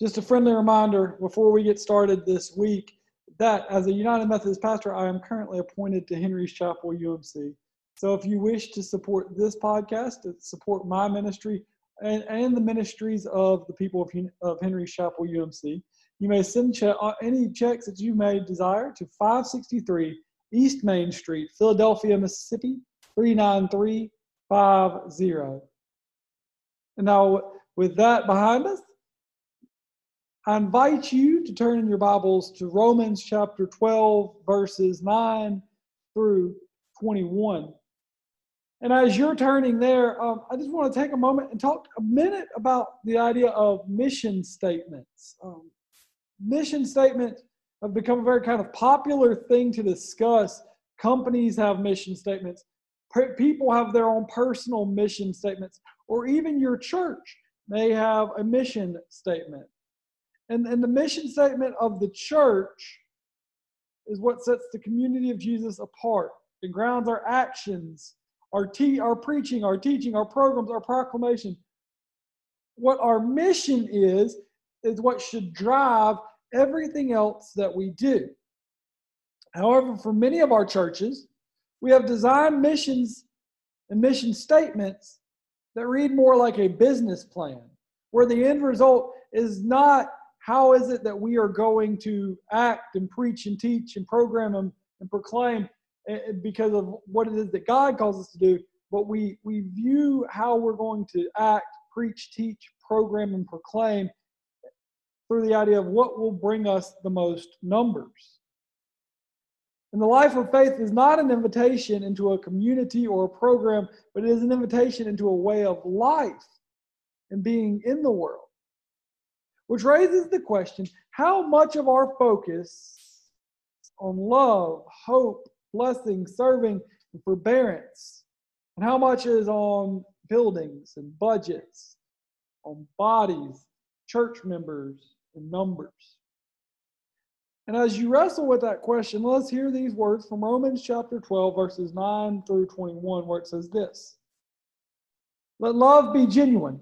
Just a friendly reminder before we get started this week that as a United Methodist pastor, I am currently appointed to Henry's Chapel UMC. So if you wish to support this podcast, to support my ministry and, and the ministries of the people of, of Henry's Chapel UMC, you may send che- uh, any checks that you may desire to 563 East Main Street, Philadelphia, Mississippi 39350. And now, with that behind us, I invite you to turn in your Bibles to Romans chapter 12, verses 9 through 21. And as you're turning there, um, I just want to take a moment and talk a minute about the idea of mission statements. Um, mission statements have become a very kind of popular thing to discuss. Companies have mission statements, people have their own personal mission statements, or even your church may have a mission statement. And, and the mission statement of the church is what sets the community of Jesus apart. It grounds our actions, our, te- our preaching, our teaching, our programs, our proclamation. What our mission is, is what should drive everything else that we do. However, for many of our churches, we have designed missions and mission statements that read more like a business plan, where the end result is not how is it that we are going to act and preach and teach and program and, and proclaim eh, eh, because of what it is that God calls us to do, but we, we view how we're going to act, preach, teach, program, and proclaim through the idea of what will bring us the most numbers. And the life of faith is not an invitation into a community or a program, but it is an invitation into a way of life and being in the world. Which raises the question how much of our focus on love, hope, blessing, serving, and forbearance, and how much is on buildings and budgets, on bodies, church members, and numbers? And as you wrestle with that question, let's hear these words from Romans chapter 12, verses 9 through 21, where it says this Let love be genuine.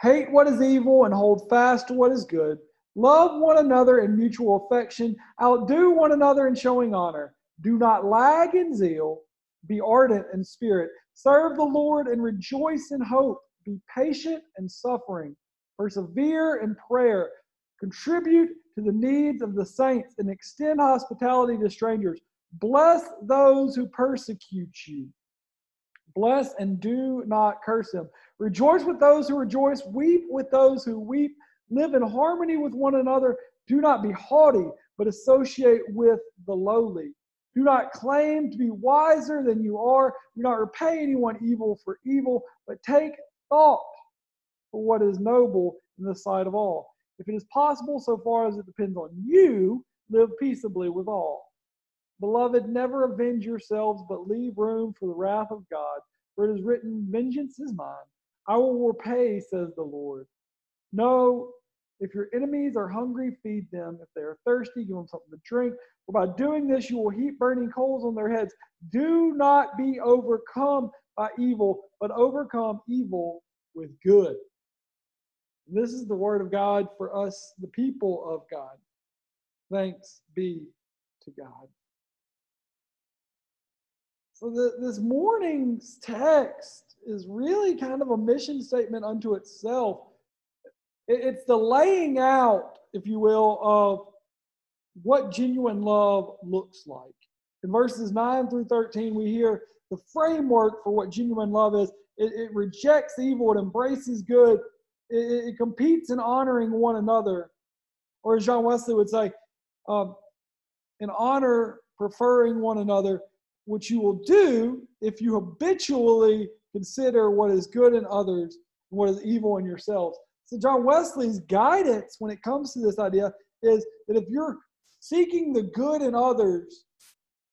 Hate what is evil and hold fast to what is good. Love one another in mutual affection. Outdo one another in showing honor. Do not lag in zeal. Be ardent in spirit. Serve the Lord and rejoice in hope. Be patient in suffering. Persevere in prayer. Contribute to the needs of the saints and extend hospitality to strangers. Bless those who persecute you. Bless and do not curse them. Rejoice with those who rejoice, weep with those who weep, live in harmony with one another. Do not be haughty, but associate with the lowly. Do not claim to be wiser than you are. Do not repay anyone evil for evil, but take thought for what is noble in the sight of all. If it is possible, so far as it depends on you, live peaceably with all. Beloved, never avenge yourselves, but leave room for the wrath of God. For it is written, Vengeance is mine. I will repay, says the Lord. No, if your enemies are hungry, feed them. If they are thirsty, give them something to drink. For by doing this, you will heap burning coals on their heads. Do not be overcome by evil, but overcome evil with good. This is the word of God for us, the people of God. Thanks be to God. So, the, this morning's text is really kind of a mission statement unto itself. It's the laying out, if you will, of what genuine love looks like. In verses 9 through 13, we hear the framework for what genuine love is. It, it rejects evil, it embraces good, it, it, competes in honoring one another. Or as John Wesley would say, um, in honor, preferring one another, which you will do if you habitually consider what is good in others and what is evil in yourselves. So, John Wesley's guidance when it comes to this idea is that if you're seeking the good in others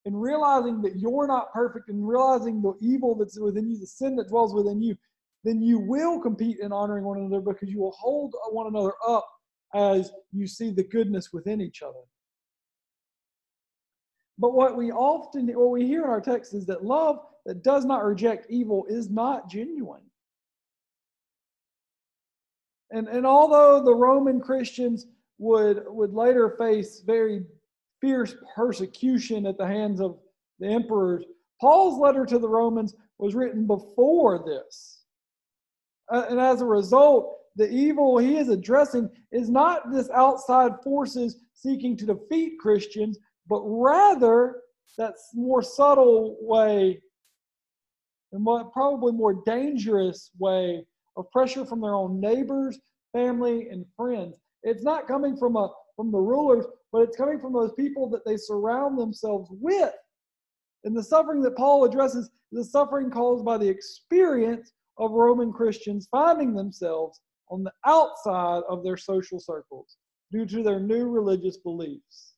and realizing that you're not perfect and realizing the evil that's within you, the sin that dwells within you, then you will compete in honoring one another because you will hold one another up as you see the goodness within each other. But what we often, what we hear in our text is that love that does not reject evil is not genuine. And, and although the Roman Christians would, would later face very fierce persecution at the hands of the emperors, Paul's letter to the Romans was written before this. Uh, and as a result, the evil he is addressing is not this outside forces seeking to defeat Christians, but rather that more subtle way and what probably more dangerous way of pressure from their own neighbors, family, and friends. It's not coming from a from the rulers, but it's coming from those people that they surround themselves with. And the suffering that Paul addresses is the suffering caused by the experience of Roman Christians finding themselves on the outside of their social circles due to their new religious beliefs.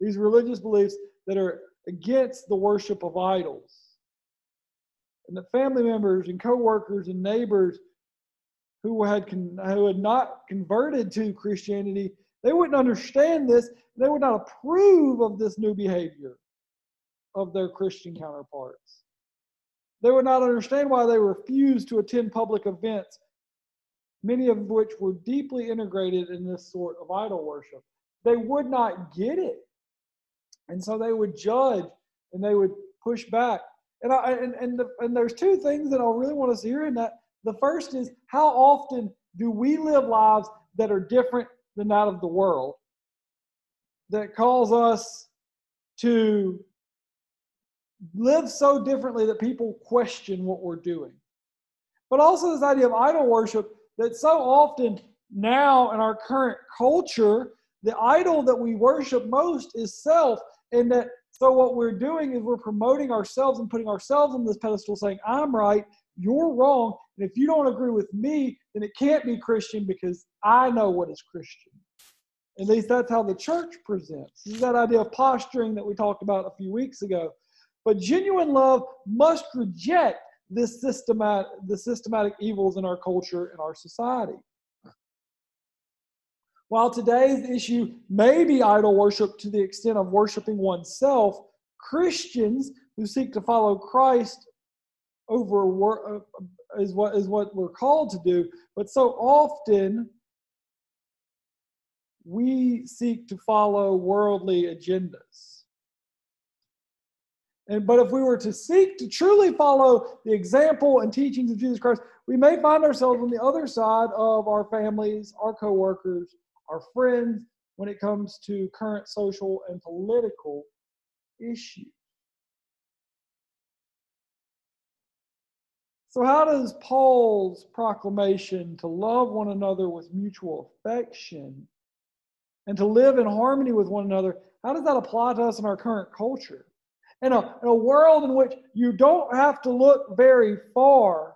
These religious beliefs that are against the worship of idols. And the family members and co-workers and neighbors who had con- who had not converted to Christianity, they wouldn't understand this. They would not approve of this new behavior of their Christian counterparts. They would not understand why they refused to attend public events, many of which were deeply integrated in this sort of idol worship. They would not get it. And so they would judge and they would push back. And, I, and, and, the, and there's two things that I really want us to hear in that. The first is how often do we live lives that are different than that of the world that cause us to live so differently that people question what we're doing. But also this idea of idol worship that so often now in our current culture, the idol that we worship most is self. And that so what we're doing is we're promoting ourselves and putting ourselves on this pedestal saying, I'm right, you're wrong. And if you don't agree with me, then it can't be Christian because I know what is Christian. At least that's how the church presents. This is that idea of posturing that we talked about a few weeks ago. But genuine love must reject this systematic, the systematic evils in our culture and our society. While today's issue may be idol worship to the extent of worshiping oneself, Christians who seek to follow Christ over uh, is what is what we're called to do. But so often we seek to follow worldly agendas. And, but if we were to seek to truly follow the example and teachings of Jesus Christ, we may find ourselves on the other side of our families, our coworkers, our friends when it comes to current social and political issues. So, how does Paul's proclamation to love one another with mutual affection and to live in harmony with one another, how does that apply to us in our current culture? in a, in a world in which you don't have to look very far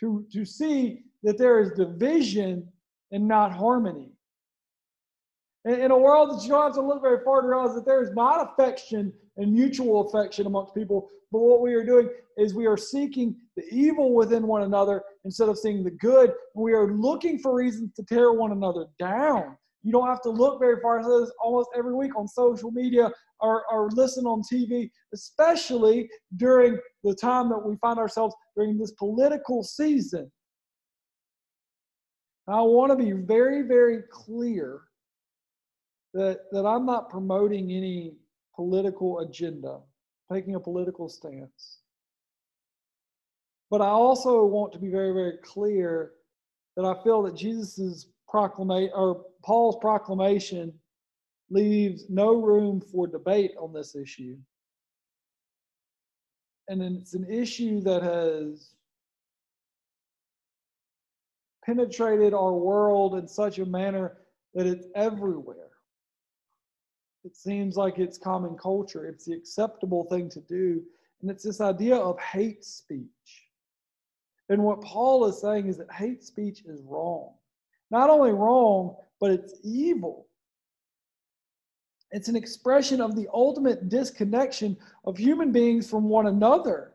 to, to see that there is division and not harmony. In, a world that you don't have to look very far to realize that there is not affection and mutual affection amongst people, but what we are doing is we are seeking the evil within one another instead of seeing the good. We are looking for reasons to tear one another down. You don't have to look very far. So this almost every week on social media or, or listen on TV, especially during the time that we find ourselves during this political season. I want to be very, very clear that, that I'm not promoting any political agenda, taking a political stance. But I also want to be very, very clear that I feel that Jesus's proclamation or Paul's proclamation leaves no room for debate on this issue. And it's an issue that has penetrated our world in such a manner that it's everywhere. It seems like it's common culture, it's the acceptable thing to do. And it's this idea of hate speech. And what Paul is saying is that hate speech is wrong not only wrong, but it's evil. It's an expression of the ultimate disconnection of human beings from one another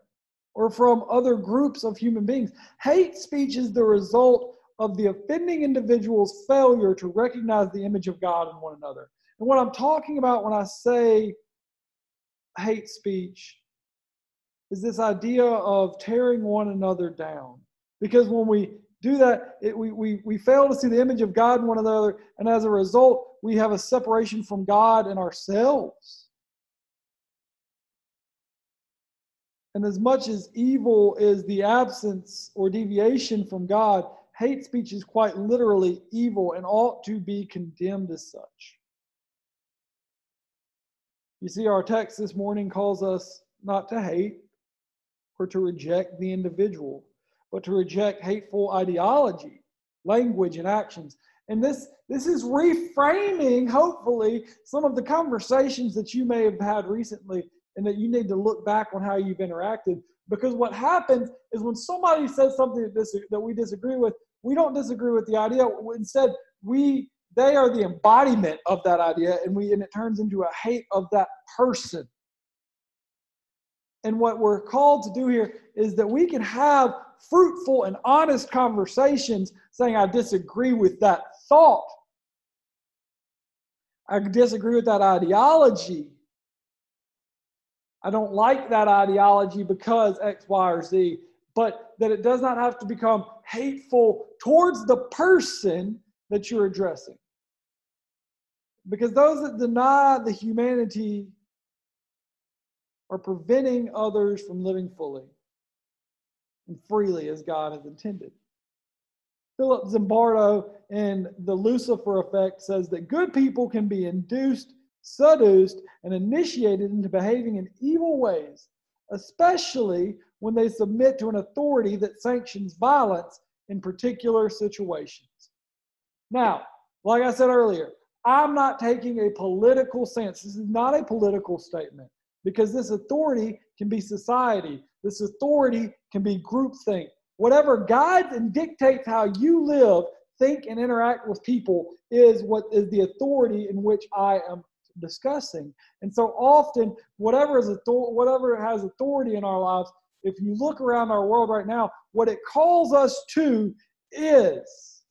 or from other groups of human beings. Hate speech is the result of the offending individual's failure to recognize the image of God in one another. And what I'm talking about when I say hate speech is this idea of tearing one another down. Because when we do that, it, we, we, we fail to see the image of God in one another, and as a result, we have a separation from God and ourselves. And as much as evil is the absence or deviation from God, hate speech is quite literally evil and ought to be condemned as such. You see, our text this morning calls us not to hate or to reject the individual, but to reject hateful ideology, language, and actions. And this, this is reframing, hopefully, some of the conversations that you may have had recently and that you need to look back on how you've interacted. Because what happens is when somebody says something that, we disagree with, we don't disagree with the idea. Instead, we they are the embodiment of that idea, and we and it turns into a hate of that person. And what we're called to do here is that we can have fruitful and honest conversations saying, I disagree with that thought. I disagree with that ideology. I don't like that ideology because X, Y, or Z, but that it does not have to become hateful towards the person that you're addressing. Because those that deny the humanity are preventing others from living fully and freely as God has intended. Philip Zimbardo in The Lucifer Effect says that good people can be induced, seduced, and initiated into behaving in evil ways, especially when they submit to an authority that sanctions violence in particular situations. Now, like I said earlier, I'm not taking a political stance. This is not a political statement because this authority can be society. This authority can be groupthink. Whatever guides and dictates how you live, think, and interact with people is what is the authority in which I am discussing. And so often, whatever is author- whatever has authority in our lives, if you look around our world right now, what it calls us to is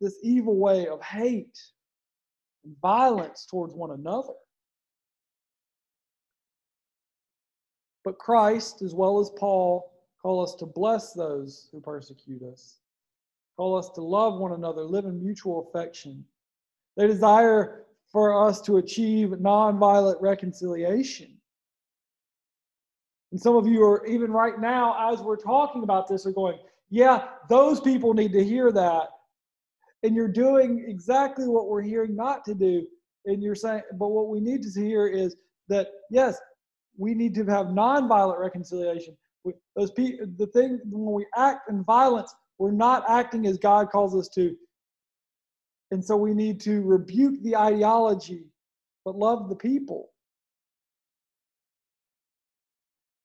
this evil way of hate and violence towards one another. But Christ, as well as Paul, call us to bless those who persecute us, call us to love one another, live in mutual affection. They desire for us to achieve nonviolent reconciliation. And some of you are, even right now, as we're talking about this, are going, yeah, those people need to hear that. And you're doing exactly what we're hearing not to do. And you're saying, but what we need to hear is that, yes, we need to have nonviolent reconciliation. We, those people, the thing when we act in violence, we're not acting as God calls us to. And so we need to rebuke the ideology, but love the people.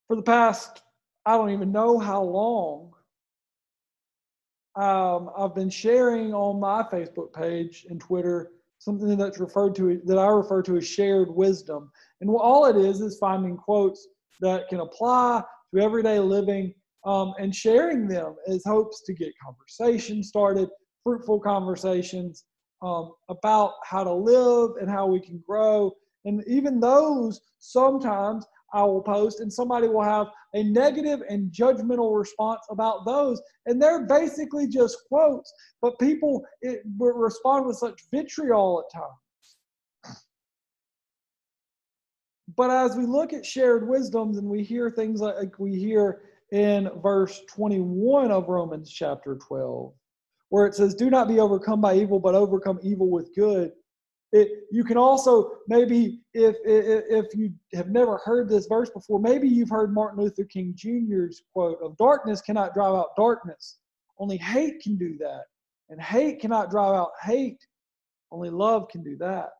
For the past, I don't even know how long, um, I've been sharing on my Facebook page and Twitter something that's referred to that I refer to as shared wisdom. And all it is is finding quotes that can apply to everyday living um, and sharing them as hopes to get conversations started, fruitful conversations um, about how to live and how we can grow. And even those sometimes I will post, and somebody will have a negative and judgmental response about those. And they're basically just quotes, but people it, respond with such vitriol at times. But as we look at shared wisdoms and we hear things like we hear in verse 21 of Romans chapter 12, where it says, Do not be overcome by evil, but overcome evil with good. It, you can also maybe if, if if you have never heard this verse before, maybe you've heard Martin Luther King Jr.'s quote of "Darkness cannot drive out darkness, only hate can do that, and hate cannot drive out hate, only love can do that."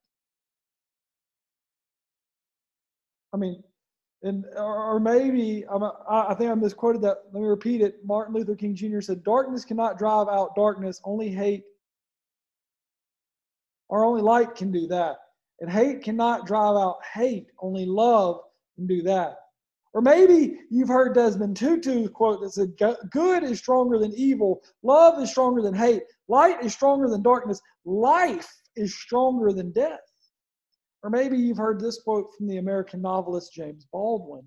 I mean, and or maybe I'm, I think I misquoted that. Let me repeat it. Martin Luther King Jr. said, "Darkness cannot drive out darkness, only hate or only light can do that. And hate cannot drive out hate, only love can do that. Or maybe you've heard Desmond Tutu's quote that said, Good is stronger than evil, love is stronger than hate, light is stronger than darkness, life is stronger than death. Or maybe you've heard this quote from the American novelist James Baldwin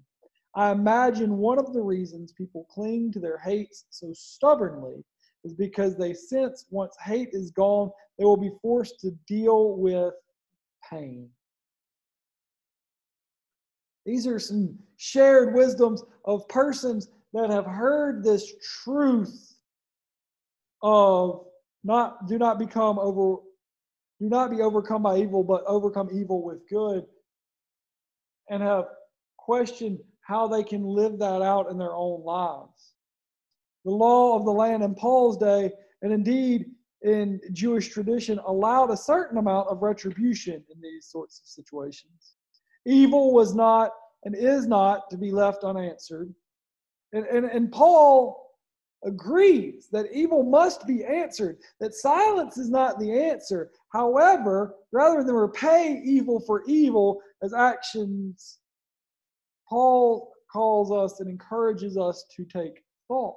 I imagine one of the reasons people cling to their hates so stubbornly is because they sense once hate is gone, they will be forced to deal with pain. These are some shared wisdoms of persons that have heard this truth of not do not become over do not be overcome by evil but overcome evil with good and have questioned how they can live that out in their own lives. The law of the land in paul's day and indeed in jewish tradition allowed a certain amount of retribution in these sorts of situations. Evil was not and is not to be left unanswered. And, and, and paul agrees that evil must be answered, that silence is not the answer. However, rather than repay evil for evil as actions, Paul calls us and encourages us to take thought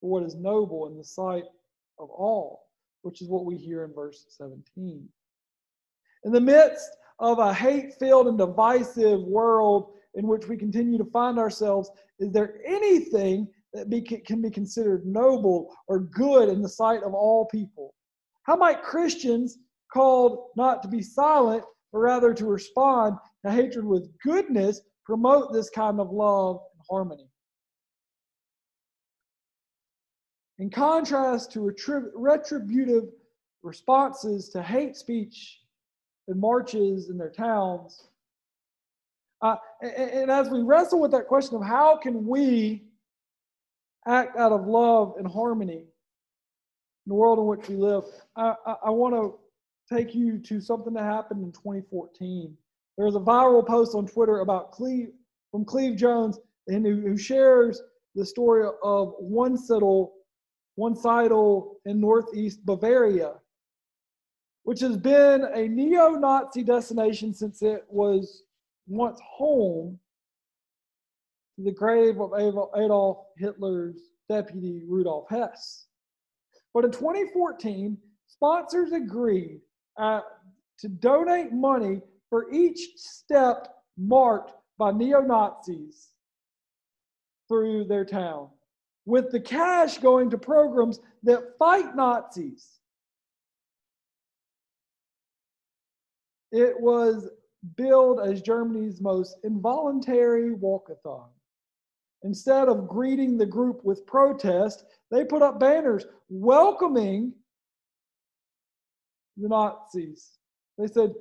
for what is noble in the sight of all, which is what we hear in verse 17. In the midst of a hate filled and divisive world in which we continue to find ourselves, is there anything that be, can be considered noble or good in the sight of all people? How might Christians, called not to be silent, but rather to respond to hatred with goodness, promote this kind of love and harmony? In contrast to retributive responses to hate speech and marches in their towns, uh, and, and as we wrestle with that question of how can we act out of love and harmony in the world in which we live. I, I, I want to take you to something that happened in 2014. There was a viral post on Twitter about Cleve from Cleve Jones, and who, who shares the story of Wunsiedel, Wunsiedel in northeast Bavaria, which has been a neo-Nazi destination since it was once home the grave of Adolf Hitler's deputy Rudolf Hess. But in 2014, sponsors agreed uh, to donate money for each step marked by neo Nazis through their town, with the cash going to programs that fight Nazis. It was billed as Germany's most involuntary walkathon. Instead of greeting the group with protest, they put up banners welcoming the Nazis. They said,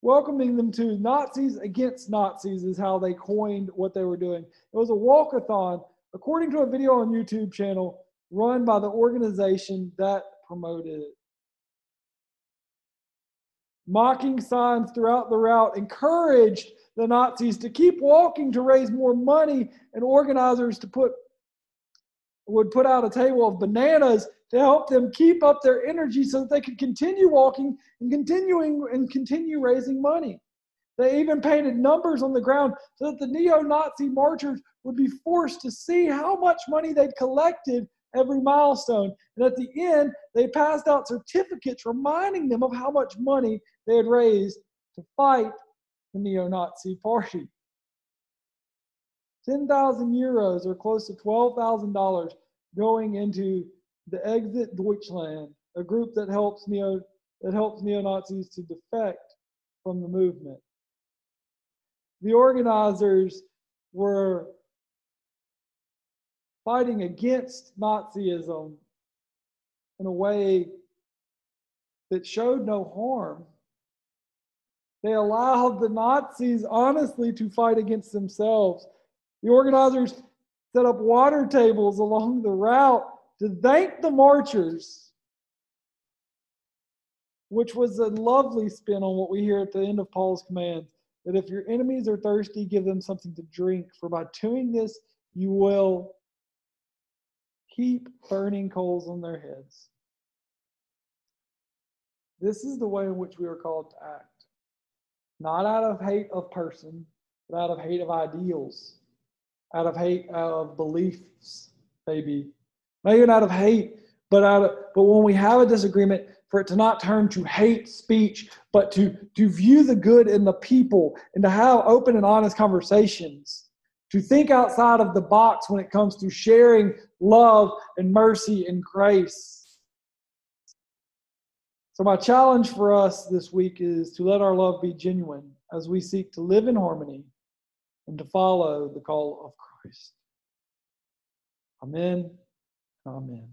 welcoming them to Nazis against Nazis is how they coined what they were doing. It was a walkathon, according to a video on YouTube channel run by the organization that promoted it. Mocking signs throughout the route encouraged the Nazis to keep walking to raise more money, and organizers to put would put out a table of bananas to help them keep up their energy so that they could continue walking and continuing and continue raising money. They even painted numbers on the ground so that the neo-Nazi marchers would be forced to see how much money they'd collected every milestone. And at the end, they passed out certificates reminding them of how much money they had raised to fight the neo Nazi party. 10,000 euros or close to $12,000 going into the Exit Deutschland, a group that helps neo that helps neo-Nazis to defect from the movement. The organizers were fighting against Nazism in a way that showed no harm they allowed the Nazis, honestly, to fight against themselves. The organizers set up water tables along the route to thank the marchers, which was a lovely spin on what we hear at the end of Paul's command that if your enemies are thirsty, give them something to drink, for by doing this, you will keep burning coals on their heads. This is the way in which we are called to act not out of hate of person, but out of hate of ideals, out of hate of beliefs, maybe. Maybe not out of hate, but out of, but when we have a disagreement, for it to not turn to hate speech, but to, to view the good in the people and to have open and honest conversations. to think outside of the box when it comes to sharing love and mercy and grace. So, my challenge for us this week is to let our love be genuine as we seek to live in harmony and to follow the call of Christ. Amen. Amen.